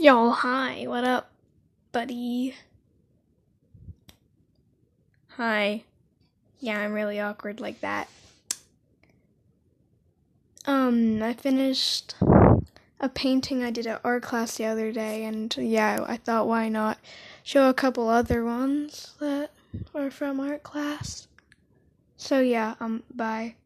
Yo, hi, what up, buddy? Hi. Yeah, I'm really awkward like that. Um, I finished a painting I did at art class the other day, and yeah, I thought why not show a couple other ones that are from art class. So yeah, um, bye.